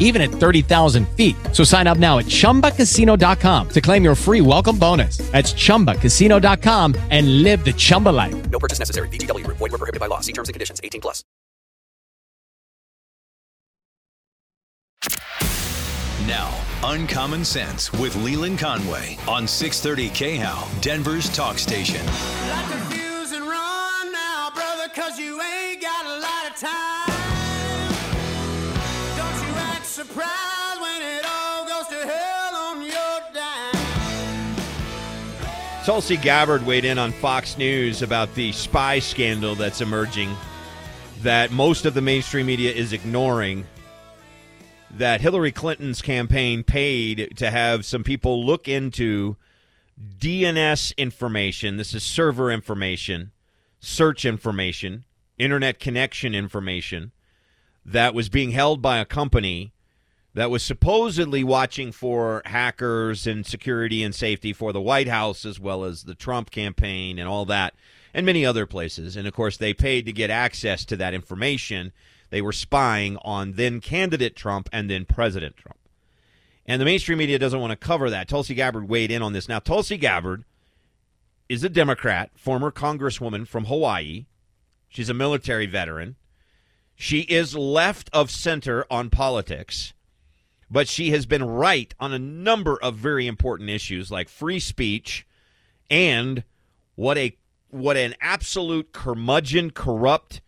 even at 30,000 feet. So sign up now at chumbacasino.com to claim your free welcome bonus. That's chumbacasino.com and live the Chumba life. No purchase necessary. VGW Group. Void were prohibited by law. See terms and conditions. 18 plus. Now, Uncommon Sense with Leland Conway on 630 KHOW, Denver's talk station. Light the fuse and run now, brother, cause you ain't got a lot of time. Surprised when it all goes to hell on your dime. Tulsi Gabbard weighed in on Fox News about the spy scandal that's emerging that most of the mainstream media is ignoring. That Hillary Clinton's campaign paid to have some people look into DNS information. This is server information, search information, internet connection information that was being held by a company that was supposedly watching for hackers and security and safety for the White House as well as the Trump campaign and all that and many other places. And of course, they paid to get access to that information. They were spying on then candidate Trump and then President Trump. And the mainstream media doesn't want to cover that. Tulsi Gabbard weighed in on this. Now, Tulsi Gabbard is a Democrat, former congresswoman from Hawaii. She's a military veteran. She is left of center on politics, but she has been right on a number of very important issues like free speech and what a what an absolute curmudgeon, corrupt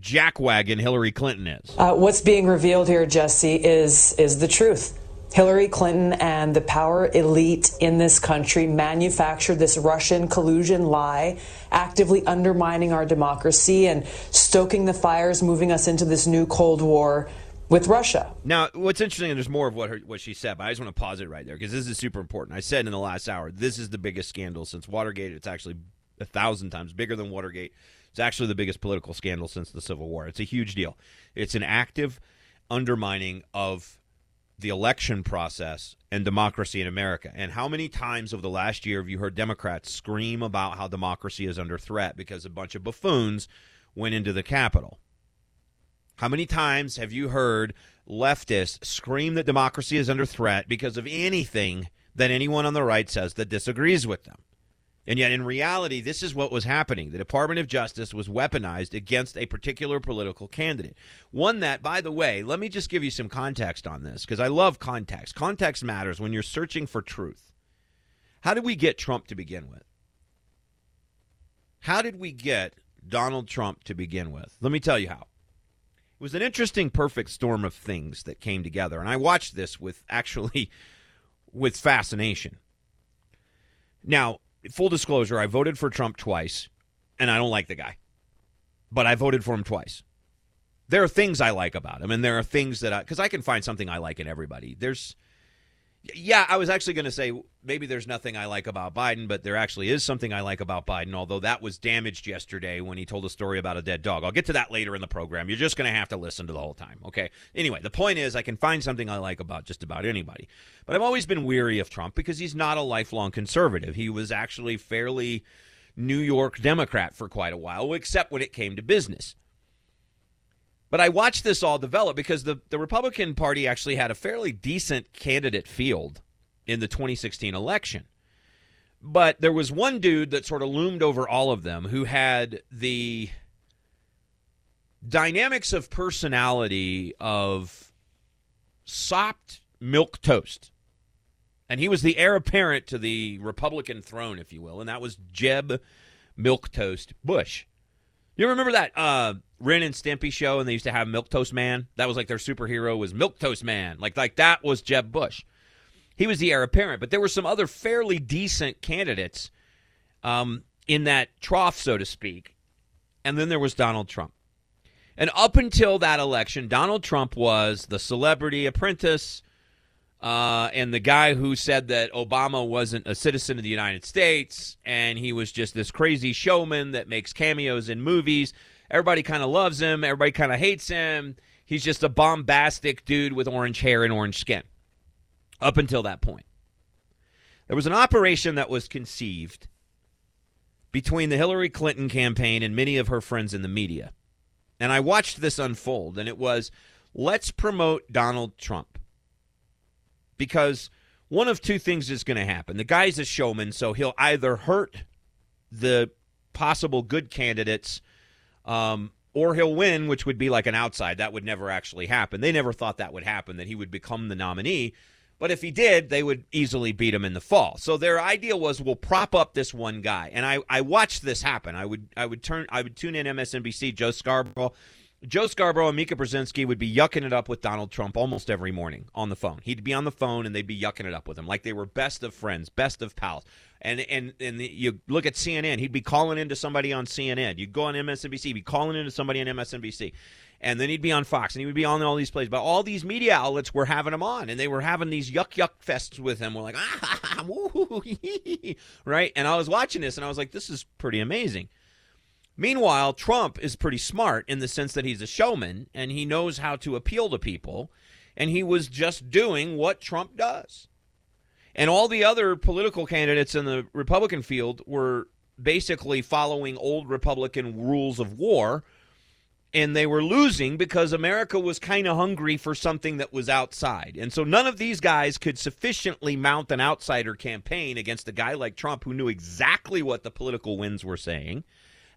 jackwagon Hillary Clinton is. Uh, what's being revealed here, Jesse, is is the truth. Hillary Clinton and the power elite in this country manufactured this Russian collusion lie, actively undermining our democracy and stoking the fires, moving us into this new Cold War with Russia. Now, what's interesting, and there's more of what her, what she said, but I just want to pause it right there because this is super important. I said in the last hour, this is the biggest scandal since Watergate. It's actually a thousand times bigger than Watergate. It's actually the biggest political scandal since the Civil War. It's a huge deal. It's an active undermining of the election process and democracy in America. And how many times over the last year have you heard Democrats scream about how democracy is under threat because a bunch of buffoons went into the Capitol? How many times have you heard leftists scream that democracy is under threat because of anything that anyone on the right says that disagrees with them? And yet, in reality, this is what was happening. The Department of Justice was weaponized against a particular political candidate. One that, by the way, let me just give you some context on this because I love context. Context matters when you're searching for truth. How did we get Trump to begin with? How did we get Donald Trump to begin with? Let me tell you how. It was an interesting, perfect storm of things that came together. And I watched this with actually with fascination. Now, full disclosure, I voted for Trump twice, and I don't like the guy. But I voted for him twice. There are things I like about him, and there are things that I, because I can find something I like in everybody. There's, yeah, I was actually going to say maybe there's nothing I like about Biden, but there actually is something I like about Biden, although that was damaged yesterday when he told a story about a dead dog. I'll get to that later in the program. You're just going to have to listen to the whole time, okay? Anyway, the point is I can find something I like about just about anybody. But I've always been weary of Trump because he's not a lifelong conservative. He was actually fairly New York Democrat for quite a while, except when it came to business. But I watched this all develop because the, the Republican Party actually had a fairly decent candidate field in the 2016 election. But there was one dude that sort of loomed over all of them who had the dynamics of personality of sopped milk toast. And he was the heir apparent to the Republican throne, if you will, and that was Jeb Milk Toast Bush. You remember that uh, Ren and Stimpy show, and they used to have Milk Toast Man. That was like their superhero was Milk Toast Man. Like like that was Jeb Bush. He was the heir apparent, but there were some other fairly decent candidates um, in that trough, so to speak. And then there was Donald Trump. And up until that election, Donald Trump was the celebrity apprentice uh, and the guy who said that Obama wasn't a citizen of the United States and he was just this crazy showman that makes cameos in movies. everybody kind of loves him, everybody kind of hates him. He's just a bombastic dude with orange hair and orange skin. Up until that point. There was an operation that was conceived between the Hillary Clinton campaign and many of her friends in the media. And I watched this unfold, and it was let's promote Donald Trump. Because one of two things is going to happen. The guy's a showman, so he'll either hurt the possible good candidates um, or he'll win, which would be like an outside. That would never actually happen. They never thought that would happen, that he would become the nominee. But if he did, they would easily beat him in the fall. So their idea was we'll prop up this one guy. And I, I watched this happen. I would I would turn I would tune in MSNBC, Joe Scarborough. Joe Scarborough and Mika Brzezinski would be yucking it up with Donald Trump almost every morning on the phone. He'd be on the phone and they'd be yucking it up with him like they were best of friends, best of pals. And and and the, you look at CNN, he'd be calling into somebody on CNN. You'd go on MSNBC, he'd be calling into somebody on MSNBC and then he'd be on Fox, and he would be on all these plays. But all these media outlets were having him on, and they were having these yuck yuck fests with him. We're like, ah, woo, right? And I was watching this, and I was like, this is pretty amazing. Meanwhile, Trump is pretty smart in the sense that he's a showman and he knows how to appeal to people, and he was just doing what Trump does. And all the other political candidates in the Republican field were basically following old Republican rules of war and they were losing because America was kind of hungry for something that was outside. And so none of these guys could sufficiently mount an outsider campaign against a guy like Trump who knew exactly what the political winds were saying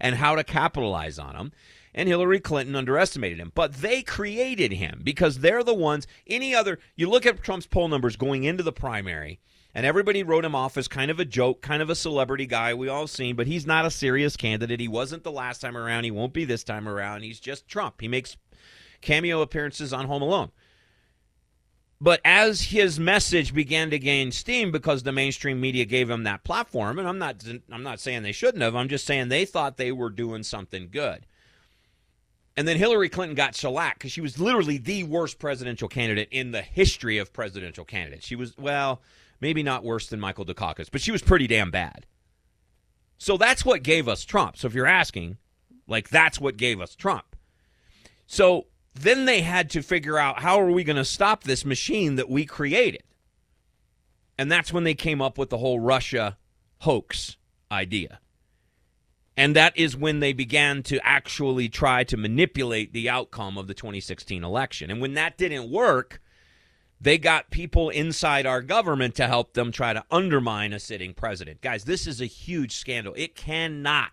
and how to capitalize on them. And Hillary Clinton underestimated him. But they created him because they're the ones, any other, you look at Trump's poll numbers going into the primary and everybody wrote him off as kind of a joke, kind of a celebrity guy we all seen, but he's not a serious candidate. He wasn't the last time around. He won't be this time around. He's just Trump. He makes cameo appearances on Home Alone. But as his message began to gain steam because the mainstream media gave him that platform, and I'm not I'm not saying they shouldn't have, I'm just saying they thought they were doing something good. And then Hillary Clinton got shellacked because she was literally the worst presidential candidate in the history of presidential candidates. She was, well, Maybe not worse than Michael Dukakis, but she was pretty damn bad. So that's what gave us Trump. So if you're asking, like that's what gave us Trump. So then they had to figure out how are we going to stop this machine that we created? And that's when they came up with the whole Russia hoax idea. And that is when they began to actually try to manipulate the outcome of the 2016 election. And when that didn't work, they got people inside our government to help them try to undermine a sitting president. Guys, this is a huge scandal. It cannot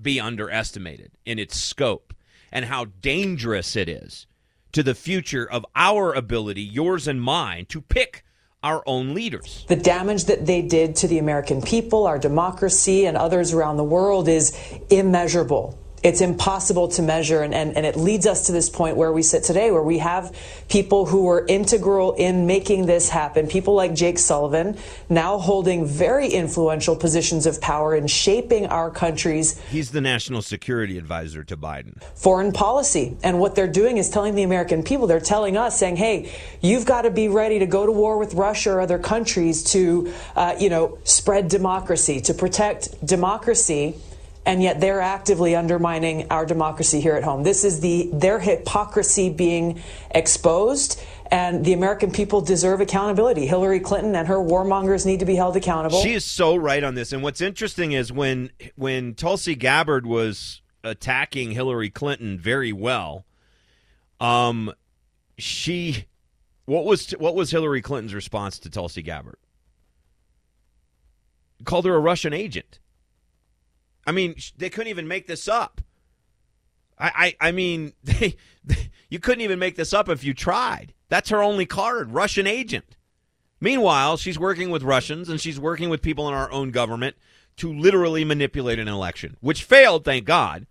be underestimated in its scope and how dangerous it is to the future of our ability, yours and mine, to pick our own leaders. The damage that they did to the American people, our democracy, and others around the world is immeasurable it's impossible to measure. And, and, and it leads us to this point where we sit today, where we have people who were integral in making this happen. People like Jake Sullivan now holding very influential positions of power in shaping our country's. He's the national security advisor to Biden. Foreign policy. And what they're doing is telling the American people, they're telling us, saying, hey, you've got to be ready to go to war with Russia or other countries to, uh, you know, spread democracy, to protect democracy and yet they're actively undermining our democracy here at home. This is the their hypocrisy being exposed and the American people deserve accountability. Hillary Clinton and her warmongers need to be held accountable. She is so right on this. And what's interesting is when when Tulsi Gabbard was attacking Hillary Clinton very well, um she what was what was Hillary Clinton's response to Tulsi Gabbard? Called her a Russian agent. I mean, they couldn't even make this up. I, I, I mean, they, they, you couldn't even make this up if you tried. That's her only card, Russian agent. Meanwhile, she's working with Russians and she's working with people in our own government to literally manipulate an election, which failed, thank God,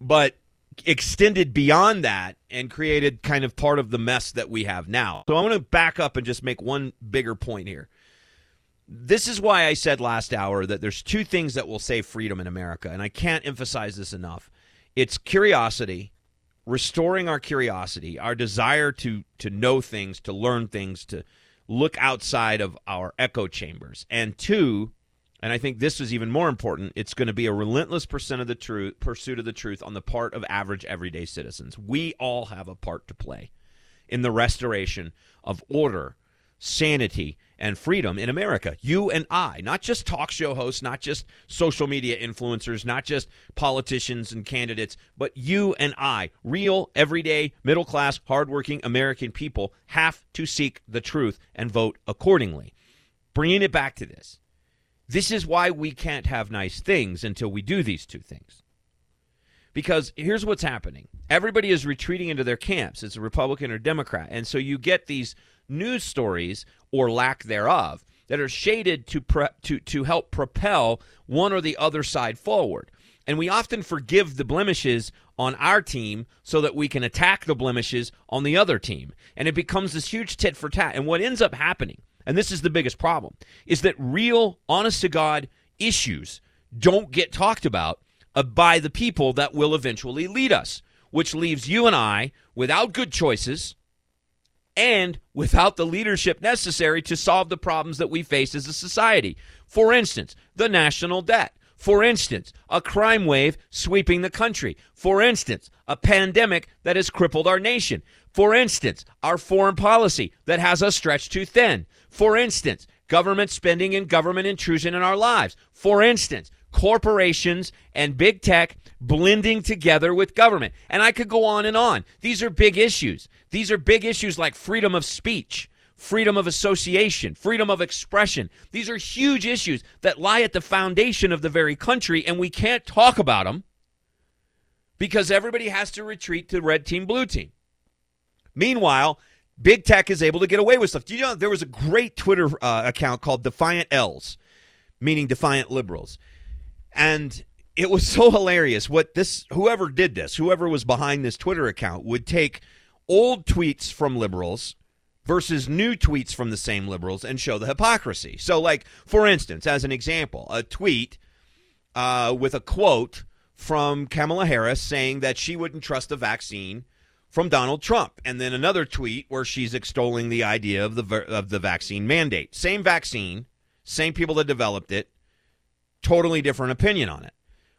but extended beyond that and created kind of part of the mess that we have now. So I want to back up and just make one bigger point here this is why I said last hour that there's two things that will save freedom in America, and I can't emphasize this enough. It's curiosity, restoring our curiosity, our desire to to know things, to learn things, to look outside of our echo chambers. And two, and I think this is even more important, it's going to be a relentless percent of the truth, pursuit of the truth on the part of average everyday citizens. We all have a part to play in the restoration of order, sanity, and freedom in America. You and I, not just talk show hosts, not just social media influencers, not just politicians and candidates, but you and I, real, everyday, middle class, hardworking American people, have to seek the truth and vote accordingly. Bringing it back to this. This is why we can't have nice things until we do these two things. Because here's what's happening everybody is retreating into their camps. It's a Republican or Democrat. And so you get these news stories or lack thereof that are shaded to, pre- to, to help propel one or the other side forward. And we often forgive the blemishes on our team so that we can attack the blemishes on the other team. And it becomes this huge tit for tat. And what ends up happening, and this is the biggest problem, is that real, honest to God issues don't get talked about uh, by the people that will eventually lead us, which leaves you and I without good choices and without the leadership necessary to solve the problems that we face as a society. For instance, the national debt. For instance, a crime wave sweeping the country. For instance, a pandemic that has crippled our nation. For instance, our foreign policy that has us stretched too thin. For instance, government spending and government intrusion in our lives. For instance, corporations and big tech blending together with government. And I could go on and on. These are big issues. These are big issues like freedom of speech, freedom of association, freedom of expression. These are huge issues that lie at the foundation of the very country, and we can't talk about them because everybody has to retreat to red team, blue team. Meanwhile, big tech is able to get away with stuff. Do you know there was a great Twitter uh, account called Defiant L's, meaning Defiant Liberals, and it was so hilarious. What this whoever did this, whoever was behind this Twitter account, would take old tweets from liberals versus new tweets from the same liberals and show the hypocrisy. So, like for instance, as an example, a tweet uh, with a quote from Kamala Harris saying that she wouldn't trust the vaccine from Donald Trump, and then another tweet where she's extolling the idea of the of the vaccine mandate. Same vaccine, same people that developed it, totally different opinion on it.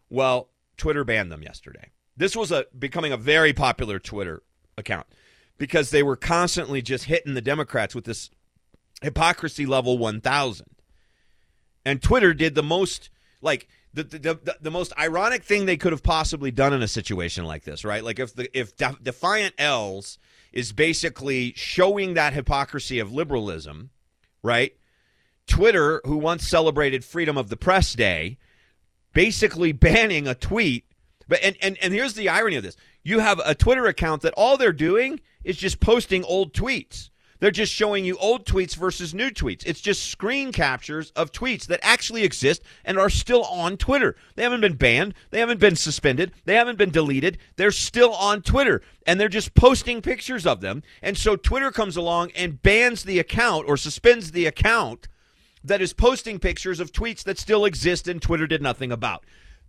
Well, Twitter banned them yesterday. This was a becoming a very popular Twitter account because they were constantly just hitting the Democrats with this hypocrisy level 1000. And Twitter did the most like the, the, the, the most ironic thing they could have possibly done in a situation like this, right? Like if the if Defiant L's is basically showing that hypocrisy of liberalism, right? Twitter, who once celebrated Freedom of the Press Day, basically banning a tweet. But and, and and here's the irony of this: you have a Twitter account that all they're doing is just posting old tweets. They're just showing you old tweets versus new tweets. It's just screen captures of tweets that actually exist and are still on Twitter. They haven't been banned. They haven't been suspended. They haven't been deleted. They're still on Twitter and they're just posting pictures of them. And so Twitter comes along and bans the account or suspends the account that is posting pictures of tweets that still exist and Twitter did nothing about.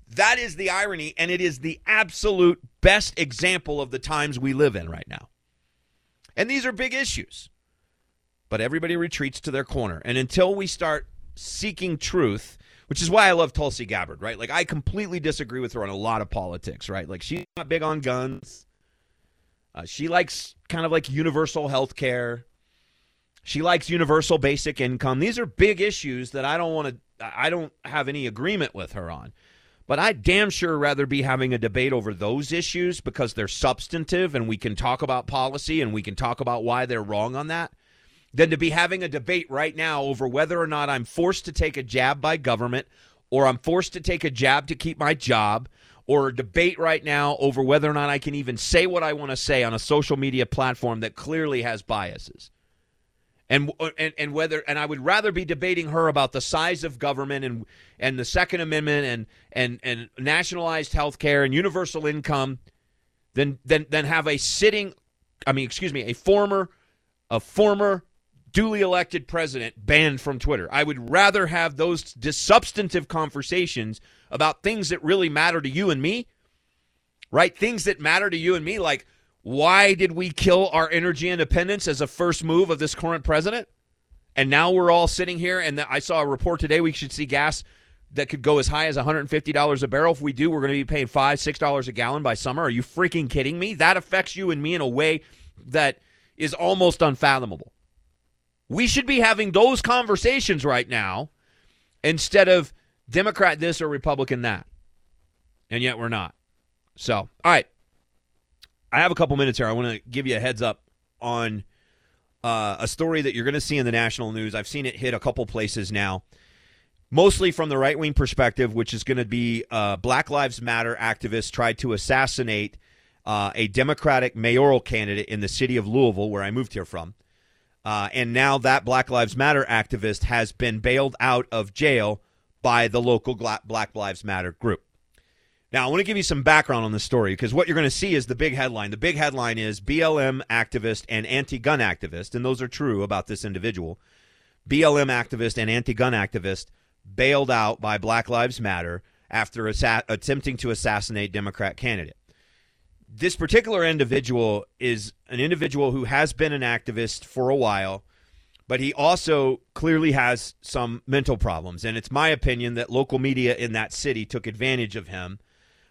That is the irony, and it is the absolute best example of the times we live in right now. And these are big issues. But everybody retreats to their corner. And until we start seeking truth, which is why I love Tulsi Gabbard, right? Like, I completely disagree with her on a lot of politics, right? Like, she's not big on guns. Uh, she likes kind of like universal health care. She likes universal basic income. These are big issues that I don't want to I don't have any agreement with her on. But I'd damn sure rather be having a debate over those issues because they're substantive and we can talk about policy and we can talk about why they're wrong on that than to be having a debate right now over whether or not I'm forced to take a jab by government or I'm forced to take a jab to keep my job or a debate right now over whether or not I can even say what I want to say on a social media platform that clearly has biases and, uh, and and whether and I would rather be debating her about the size of government and and the Second Amendment and and and nationalized health care and universal income than than than have a sitting I mean excuse me a former a former duly elected president banned from Twitter. I would rather have those substantive conversations about things that really matter to you and me. Right? Things that matter to you and me like why did we kill our energy independence as a first move of this current president? And now we're all sitting here, and I saw a report today we should see gas that could go as high as $150 a barrel. If we do, we're going to be paying five, six dollars a gallon by summer. Are you freaking kidding me? That affects you and me in a way that is almost unfathomable. We should be having those conversations right now instead of Democrat this or Republican that. And yet we're not. So, all right. I have a couple minutes here. I want to give you a heads up on uh, a story that you're going to see in the national news. I've seen it hit a couple places now, mostly from the right wing perspective, which is going to be uh, Black Lives Matter activists tried to assassinate uh, a Democratic mayoral candidate in the city of Louisville, where I moved here from. Uh, and now that Black Lives Matter activist has been bailed out of jail by the local Black Lives Matter group. Now, I want to give you some background on the story because what you're going to see is the big headline. The big headline is BLM activist and anti gun activist, and those are true about this individual. BLM activist and anti gun activist bailed out by Black Lives Matter after assa- attempting to assassinate Democrat candidate. This particular individual is an individual who has been an activist for a while, but he also clearly has some mental problems. And it's my opinion that local media in that city took advantage of him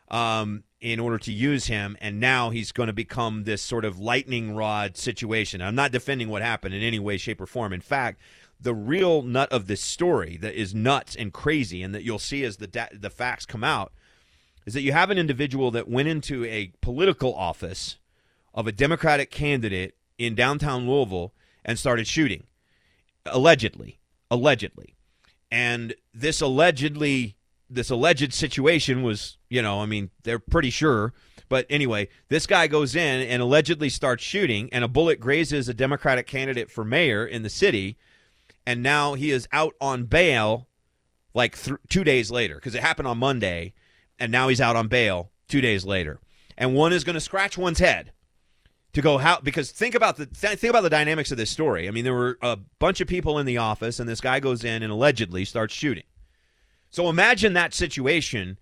um, in order to use him, and now he's going to become this sort of lightning rod situation. I'm not defending what happened in any way, shape, or form. In fact, the real nut of this story that is nuts and crazy, and that you'll see as the da- the facts come out, is that you have an individual that went into a political office of a Democratic candidate in downtown Louisville and started shooting, allegedly, allegedly, and this allegedly this alleged situation was, you know, I mean, they're pretty sure. But anyway, this guy goes in and allegedly starts shooting, and a bullet grazes a Democratic candidate for mayor in the city. And now he is out on bail like th- two days later because it happened on Monday, and now he's out on bail two days later. And one is going to scratch one's head to go how because think about the think about the dynamics of this story. I mean, there were a bunch of people in the office, and this guy goes in and allegedly starts shooting. So imagine that situation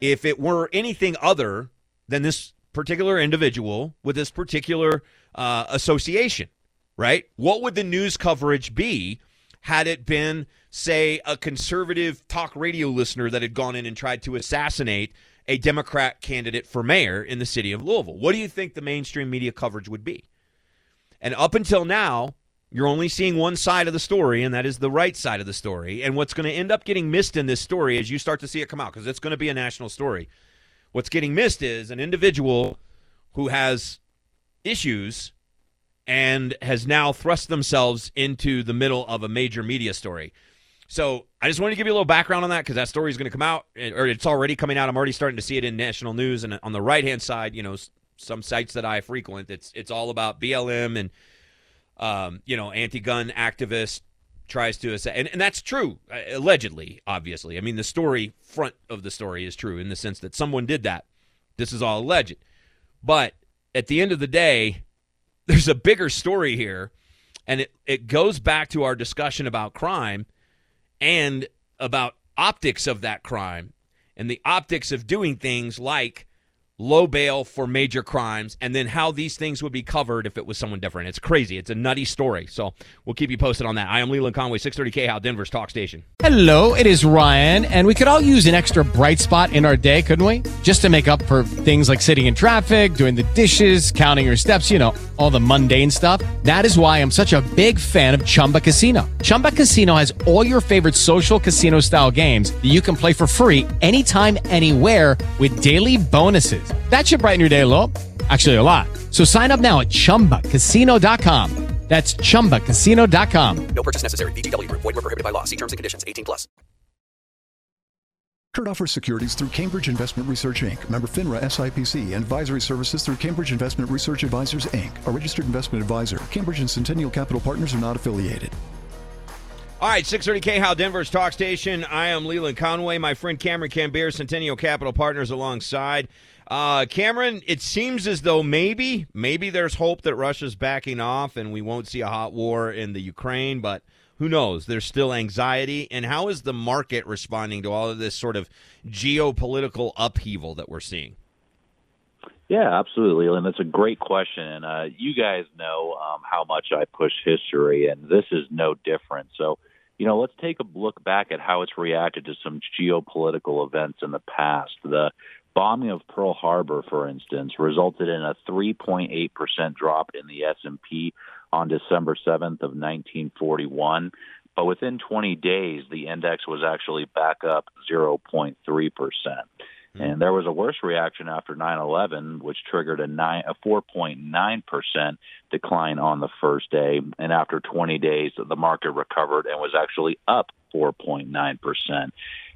if it were anything other than this particular individual with this particular uh, association, right? What would the news coverage be had it been, say, a conservative talk radio listener that had gone in and tried to assassinate a Democrat candidate for mayor in the city of Louisville? What do you think the mainstream media coverage would be? And up until now, you're only seeing one side of the story, and that is the right side of the story. And what's going to end up getting missed in this story as you start to see it come out, because it's going to be a national story. What's getting missed is an individual who has issues and has now thrust themselves into the middle of a major media story. So I just wanted to give you a little background on that because that story is going to come out, or it's already coming out. I'm already starting to see it in national news. And on the right hand side, you know, some sites that I frequent, it's it's all about BLM and um, you know, anti-gun activist tries to assess, and, and that's true, uh, allegedly, obviously. I mean, the story front of the story is true in the sense that someone did that. This is all alleged, but at the end of the day, there's a bigger story here, and it it goes back to our discussion about crime and about optics of that crime and the optics of doing things like low bail for major crimes, and then how these things would be covered if it was someone different. It's crazy. It's a nutty story. So we'll keep you posted on that. I am Leland Conway, 630 KHOW Denver's Talk Station. Hello, it is Ryan, and we could all use an extra bright spot in our day, couldn't we? Just to make up for things like sitting in traffic, doing the dishes, counting your steps, you know, all the mundane stuff. That is why I'm such a big fan of Chumba Casino. Chumba Casino has all your favorite social casino style games that you can play for free anytime, anywhere with daily bonuses. That should brighten your day a little. Actually, a lot. So sign up now at ChumbaCasino.com. That's ChumbaCasino.com. No purchase necessary. VGW. Void were prohibited by law. See terms and conditions. 18 plus. Kurt offers securities through Cambridge Investment Research Inc., member FINRA SIPC, and advisory services through Cambridge Investment Research Advisors Inc., a registered investment advisor. Cambridge and Centennial Capital Partners are not affiliated. All right, 630 KHOW, Denver's Talk Station. I am Leland Conway. My friend Cameron Cambier, Centennial Capital Partners alongside. Uh, Cameron, it seems as though maybe, maybe there's hope that Russia's backing off and we won't see a hot war in the Ukraine, but who knows? There's still anxiety. And how is the market responding to all of this sort of geopolitical upheaval that we're seeing? Yeah, absolutely. And that's a great question. And uh, you guys know um, how much I push history, and this is no different. So, you know, let's take a look back at how it's reacted to some geopolitical events in the past. The bombing of Pearl Harbor, for instance, resulted in a 3.8% drop in the S&P on December 7th of 1941. But within 20 days, the index was actually back up 0.3 percent. And there was a worse reaction after 9/11, which triggered a nine a 4.9 percent decline on the first day. And after 20 days, the market recovered and was actually up 4.9 percent.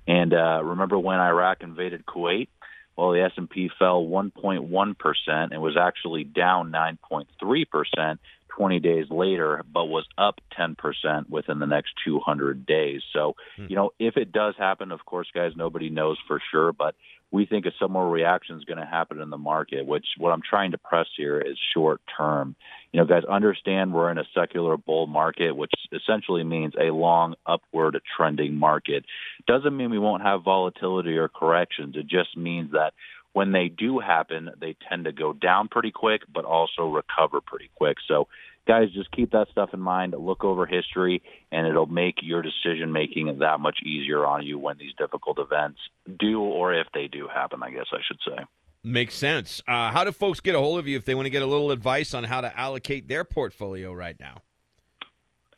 And uh, remember when Iraq invaded Kuwait? Well, the S&P fell 1.1 percent and was actually down 9.3 percent 20 days later, but was up 10% within the next 200 days. So, hmm. you know, if it does happen, of course, guys, nobody knows for sure, but we think a similar reaction is going to happen in the market, which what I'm trying to press here is short term. You know, guys, understand we're in a secular bull market, which essentially means a long upward trending market. Doesn't mean we won't have volatility or corrections. It just means that when they do happen, they tend to go down pretty quick, but also recover pretty quick. So, guys, just keep that stuff in mind. Look over history, and it'll make your decision making that much easier on you when these difficult events do, or if they do happen, I guess I should say. Makes sense. Uh, how do folks get a hold of you if they want to get a little advice on how to allocate their portfolio right now?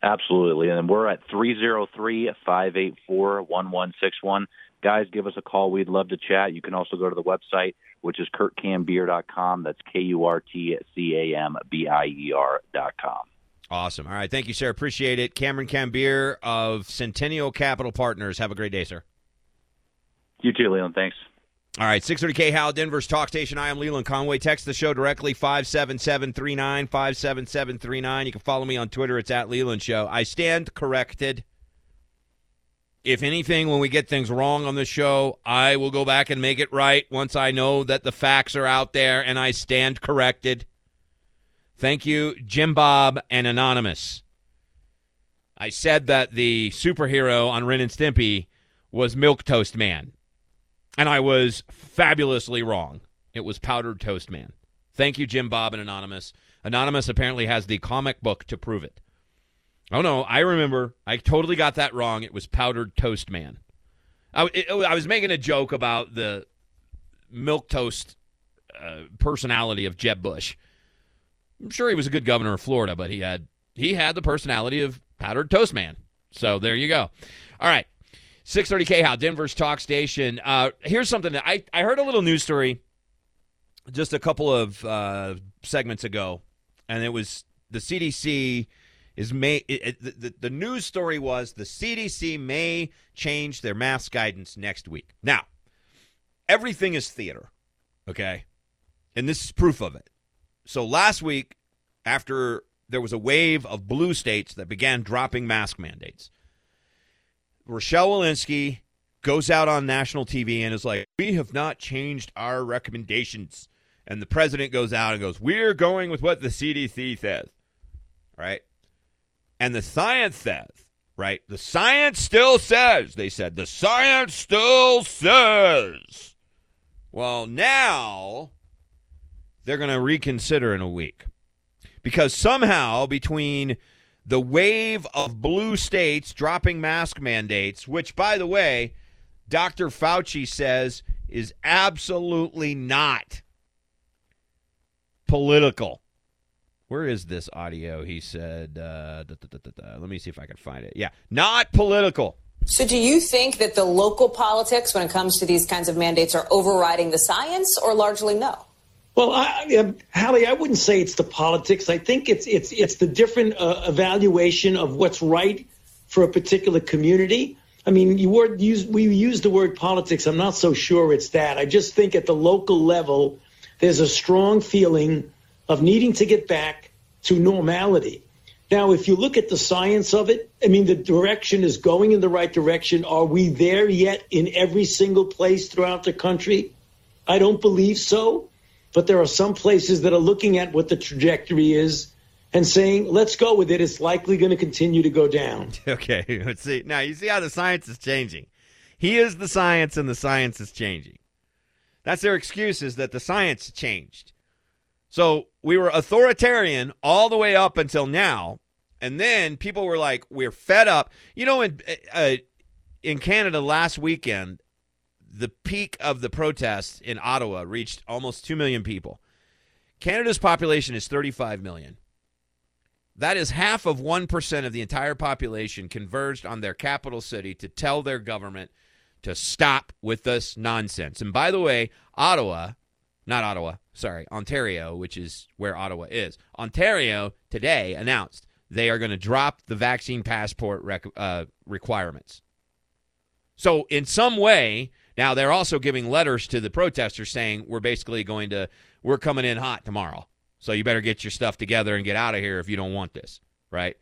Absolutely. And we're at 303 584 1161. Guys, give us a call. We'd love to chat. You can also go to the website, which is kurtcambier.com. That's K U R T C A M B I E R.com. Awesome. All right. Thank you, sir. Appreciate it. Cameron Cambier of Centennial Capital Partners. Have a great day, sir. You too, Leland. Thanks. All right, 630 KHOW, Denver's talk station. I am Leland Conway. Text the show directly, 57739, 57739. You can follow me on Twitter. It's at Leland Show. I stand corrected. If anything, when we get things wrong on the show, I will go back and make it right once I know that the facts are out there and I stand corrected. Thank you, Jim Bob and Anonymous. I said that the superhero on Ren and Stimpy was Milk Toast Man. And I was fabulously wrong. It was Powdered Toast Man. Thank you, Jim Bob and Anonymous. Anonymous apparently has the comic book to prove it. Oh, no, I remember. I totally got that wrong. It was Powdered Toast Man. I, it, I was making a joke about the milk toast uh, personality of Jeb Bush. I'm sure he was a good governor of Florida, but he had he had the personality of Powdered Toast Man. So there you go. All right. 630 KHOW, Denver's talk station. Uh, here's something that I, I heard a little news story just a couple of uh, segments ago, and it was the CDC is may it, it, the, the news story was the CDC may change their mask guidance next week. Now, everything is theater, okay, and this is proof of it. So last week, after there was a wave of blue states that began dropping mask mandates. Rochelle Walensky goes out on national TV and is like, We have not changed our recommendations. And the president goes out and goes, We're going with what the CDC says. Right? And the science says, right? The science still says, they said, the science still says. Well, now they're going to reconsider in a week. Because somehow between the wave of blue states dropping mask mandates, which, by the way, Dr. Fauci says is absolutely not political. Where is this audio? He said, uh, da, da, da, let me see if I can find it. Yeah, not political. So, do you think that the local politics, when it comes to these kinds of mandates, are overriding the science, or largely no? Well, I, uh, Hallie, I wouldn't say it's the politics. I think it's it's it's the different uh, evaluation of what's right for a particular community. I mean, you word use we use the word politics. I'm not so sure it's that. I just think at the local level, there's a strong feeling of needing to get back to normality. Now, if you look at the science of it, I mean, the direction is going in the right direction. Are we there yet in every single place throughout the country? I don't believe so. But there are some places that are looking at what the trajectory is and saying, let's go with it. It's likely going to continue to go down. Okay, let's see. Now, you see how the science is changing. He is the science, and the science is changing. That's their excuse is that the science changed. So we were authoritarian all the way up until now, And then people were like, "We're fed up." You know, in uh, in Canada last weekend, the peak of the protests in Ottawa reached almost two million people. Canada's population is 35 million. That is half of 1% of the entire population converged on their capital city to tell their government to stop with this nonsense. And by the way, Ottawa, not Ottawa, sorry, Ontario, which is where Ottawa is, Ontario today announced they are going to drop the vaccine passport rec- uh, requirements. So, in some way, now they're also giving letters to the protesters saying we're basically going to, we're coming in hot tomorrow. So you better get your stuff together and get out of here if you don't want this, right?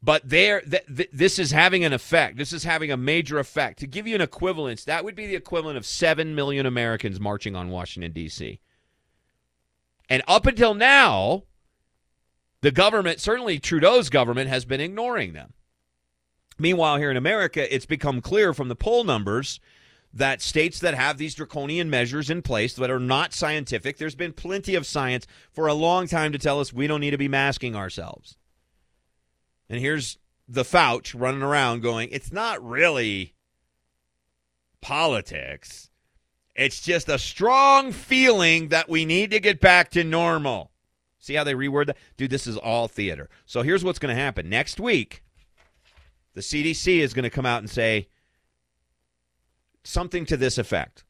But there, th- th- this is having an effect. This is having a major effect. To give you an equivalence, that would be the equivalent of 7 million Americans marching on Washington, D.C. And up until now, the government, certainly Trudeau's government, has been ignoring them. Meanwhile, here in America, it's become clear from the poll numbers that states that have these draconian measures in place that are not scientific, there's been plenty of science for a long time to tell us we don't need to be masking ourselves. And here's the Fauch running around going, it's not really politics. It's just a strong feeling that we need to get back to normal. See how they reword that? Dude, this is all theater. So here's what's going to happen. Next week, the CDC is going to come out and say, something to this effect.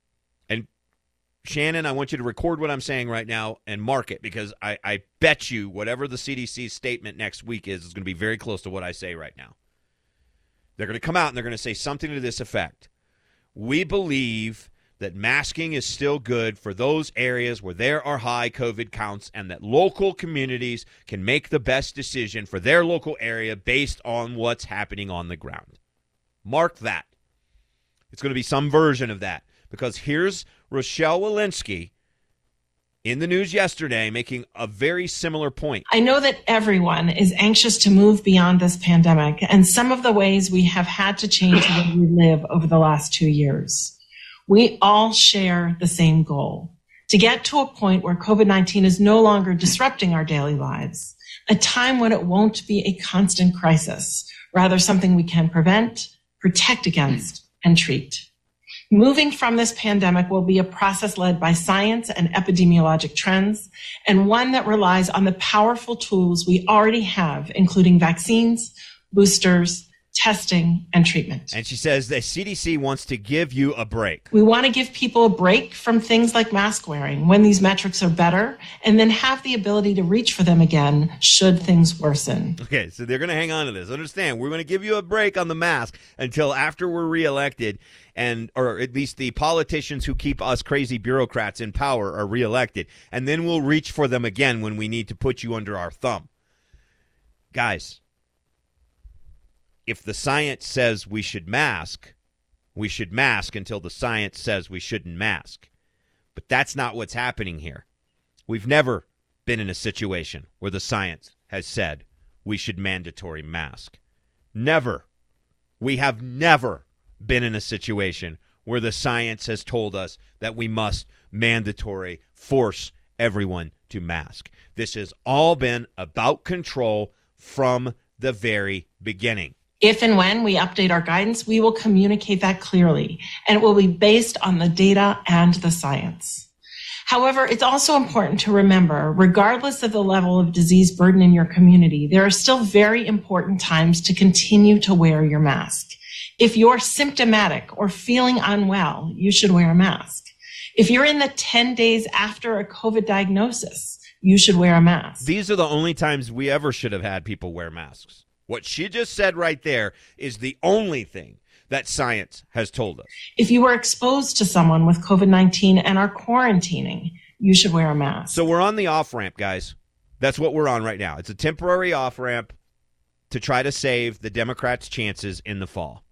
Shannon, I want you to record what I'm saying right now and mark it because I, I bet you whatever the CDC statement next week is is going to be very close to what I say right now. They're going to come out and they're going to say something to this effect. We believe that masking is still good for those areas where there are high COVID counts and that local communities can make the best decision for their local area based on what's happening on the ground. Mark that. It's going to be some version of that because here's Rochelle Walensky in the news yesterday making a very similar point. I know that everyone is anxious to move beyond this pandemic and some of the ways we have had to change the way we live over the last two years. We all share the same goal to get to a point where COVID 19 is no longer disrupting our daily lives, a time when it won't be a constant crisis, rather, something we can prevent, protect against, and treat. Moving from this pandemic will be a process led by science and epidemiologic trends, and one that relies on the powerful tools we already have, including vaccines, boosters, testing, and treatment. And she says the CDC wants to give you a break. We want to give people a break from things like mask wearing when these metrics are better, and then have the ability to reach for them again should things worsen. Okay, so they're going to hang on to this. Understand, we're going to give you a break on the mask until after we're reelected and or at least the politicians who keep us crazy bureaucrats in power are reelected. And then we'll reach for them again when we need to put you under our thumb. Guys, if the science says we should mask, we should mask until the science says we shouldn't mask. But that's not what's happening here. We've never been in a situation where the science has said we should mandatory mask. Never. We have never been in a situation where the science has told us that we must mandatory force everyone to mask. This has all been about control from the very beginning. If and when we update our guidance, we will communicate that clearly, and it will be based on the data and the science. However, it's also important to remember, regardless of the level of disease burden in your community, there are still very important times to continue to wear your mask. If you're symptomatic or feeling unwell, you should wear a mask. If you're in the 10 days after a COVID diagnosis, you should wear a mask. These are the only times we ever should have had people wear masks. What she just said right there is the only thing that science has told us. If you were exposed to someone with COVID 19 and are quarantining, you should wear a mask. So we're on the off ramp, guys. That's what we're on right now. It's a temporary off ramp to try to save the Democrats' chances in the fall.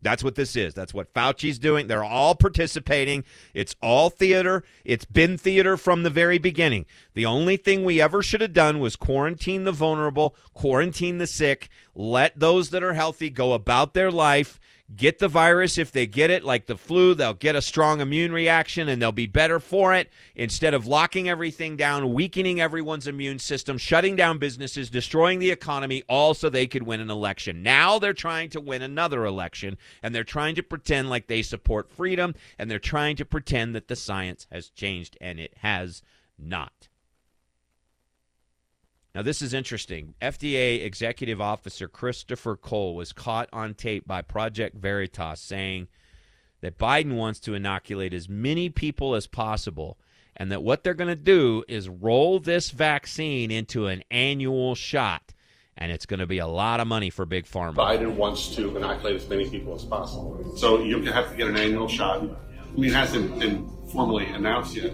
That's what this is. That's what Fauci's doing. They're all participating. It's all theater. It's been theater from the very beginning. The only thing we ever should have done was quarantine the vulnerable, quarantine the sick, let those that are healthy go about their life, get the virus. If they get it, like the flu, they'll get a strong immune reaction and they'll be better for it instead of locking everything down, weakening everyone's immune system, shutting down businesses, destroying the economy, all so they could win an election. Now they're trying to win another election and they're trying to pretend like they support freedom and they're trying to pretend that the science has changed and it has not. Now, this is interesting. FDA Executive Officer Christopher Cole was caught on tape by Project Veritas saying that Biden wants to inoculate as many people as possible and that what they're going to do is roll this vaccine into an annual shot. And it's going to be a lot of money for Big Pharma. Biden wants to inoculate as many people as possible. So you have to get an annual shot. I mean, it hasn't been formally announced yet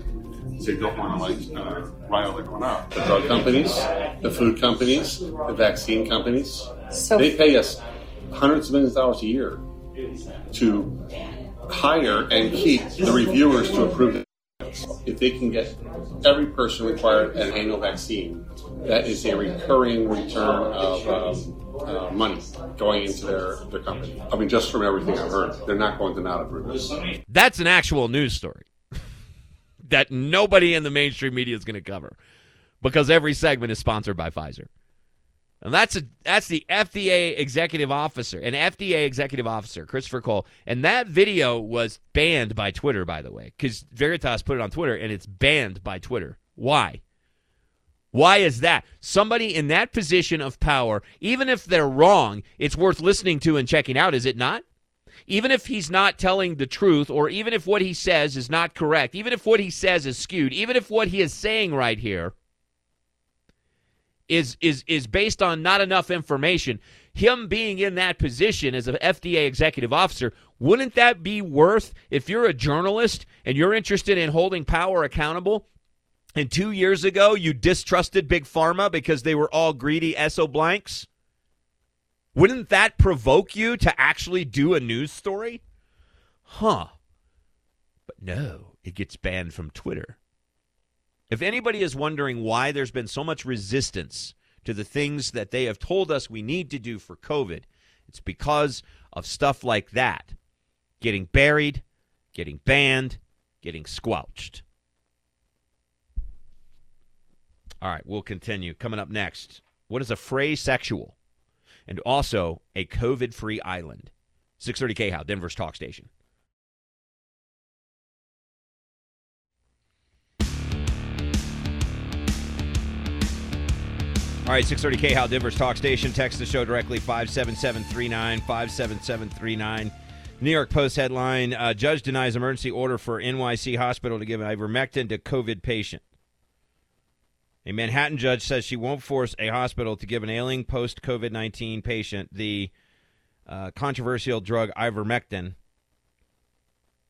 so you don't want to like uh, rile everyone up. The drug companies, the food companies, the vaccine companies, So- they pay us hundreds of millions of dollars a year to hire and keep the reviewers to approve it. If they can get every person required an annual vaccine, that is a recurring return of um, uh, money going into their, their company. I mean, just from everything I've heard, they're not going to not approve this. That's an actual news story that nobody in the mainstream media is going to cover because every segment is sponsored by Pfizer. And that's a that's the FDA executive officer, an FDA executive officer, Christopher Cole. And that video was banned by Twitter, by the way, because Veritas put it on Twitter and it's banned by Twitter. Why? Why is that? Somebody in that position of power, even if they're wrong, it's worth listening to and checking out, is it not? Even if he's not telling the truth, or even if what he says is not correct, even if what he says is skewed, even if what he is saying right here is is is based on not enough information, him being in that position as an FDA executive officer, wouldn't that be worth if you're a journalist and you're interested in holding power accountable? And two years ago, you distrusted Big Pharma because they were all greedy SO blanks? Wouldn't that provoke you to actually do a news story? Huh. But no, it gets banned from Twitter. If anybody is wondering why there's been so much resistance to the things that they have told us we need to do for COVID, it's because of stuff like that getting buried, getting banned, getting squelched. All right, we'll continue. Coming up next, what is a phrase sexual? And also a COVID free island. 630 KHOW, Denver's talk station. All right, 630 KHOW, Denver's talk station. Text the show directly 57739 57739. New York Post headline uh, Judge denies emergency order for NYC hospital to give ivermectin to COVID patient. A Manhattan judge says she won't force a hospital to give an ailing post COVID 19 patient the uh, controversial drug ivermectin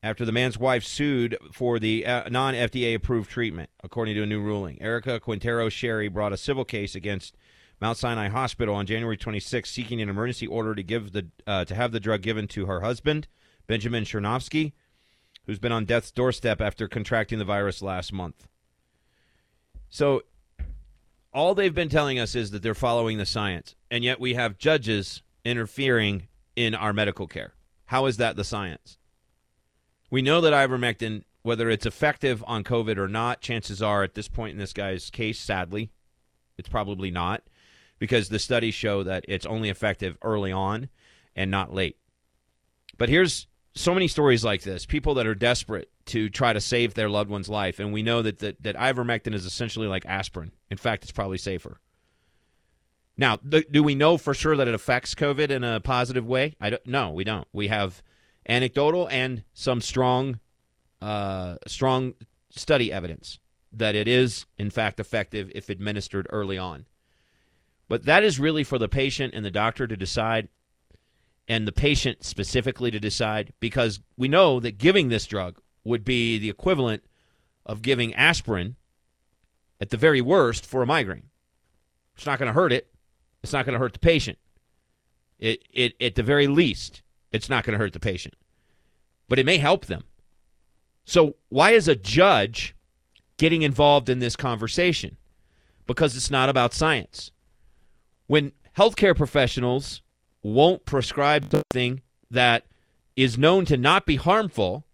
after the man's wife sued for the uh, non FDA approved treatment, according to a new ruling. Erica Quintero Sherry brought a civil case against Mount Sinai Hospital on January 26, seeking an emergency order to give the uh, to have the drug given to her husband, Benjamin Chernovsky, who's been on death's doorstep after contracting the virus last month. So all they've been telling us is that they're following the science, and yet we have judges interfering in our medical care. How is that the science? We know that ivermectin, whether it's effective on COVID or not, chances are at this point in this guy's case, sadly, it's probably not, because the studies show that it's only effective early on and not late. But here's so many stories like this people that are desperate to try to save their loved one's life. And we know that, that, that ivermectin is essentially like aspirin. In fact, it's probably safer. Now, th- do we know for sure that it affects COVID in a positive way? I don't. No, we don't. We have anecdotal and some strong, uh, strong study evidence that it is in fact effective if administered early on. But that is really for the patient and the doctor to decide, and the patient specifically to decide, because we know that giving this drug would be the equivalent of giving aspirin at the very worst for a migraine. It's not going to hurt it. It's not going to hurt the patient. It, it, at the very least, it's not going to hurt the patient, but it may help them. So, why is a judge getting involved in this conversation? Because it's not about science. When healthcare professionals won't prescribe something that is known to not be harmful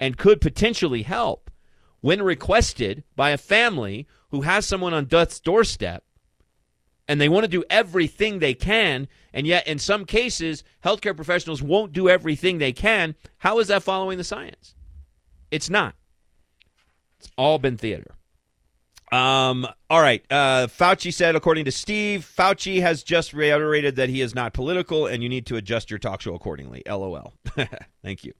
and could potentially help when requested by a family who has someone on death's doorstep and they want to do everything they can, and yet in some cases, healthcare professionals won't do everything they can. How is that following the science? It's not. It's all been theater. Um, all right. Uh, Fauci said, according to Steve, Fauci has just reiterated that he is not political and you need to adjust your talk show accordingly. LOL. Thank you.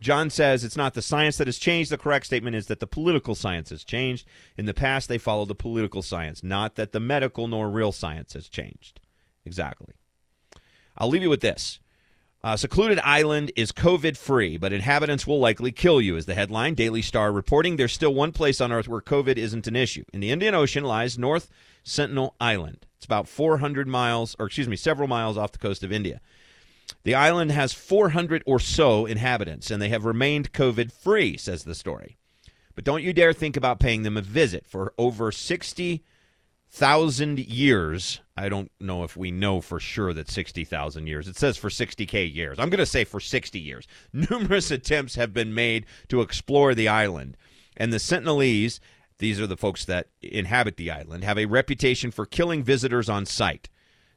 John says it's not the science that has changed. The correct statement is that the political science has changed. In the past, they followed the political science, not that the medical nor real science has changed. Exactly. I'll leave you with this. Uh, secluded island is COVID free, but inhabitants will likely kill you, is the headline. Daily Star reporting there's still one place on Earth where COVID isn't an issue. In the Indian Ocean lies North Sentinel Island. It's about 400 miles, or excuse me, several miles off the coast of India. The island has 400 or so inhabitants, and they have remained COVID free, says the story. But don't you dare think about paying them a visit. For over 60,000 years, I don't know if we know for sure that 60,000 years. It says for 60K years. I'm going to say for 60 years. Numerous attempts have been made to explore the island. And the Sentinelese, these are the folks that inhabit the island, have a reputation for killing visitors on sight.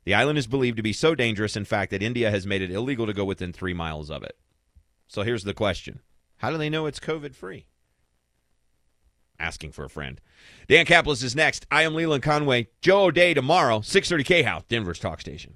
The island is believed to be so dangerous, in fact, that India has made it illegal to go within three miles of it. So here's the question How do they know it's COVID free? Asking for a friend. Dan Caplis is next. I am Leland Conway. Joe O'Day tomorrow, 630 K House, Denver's talk station.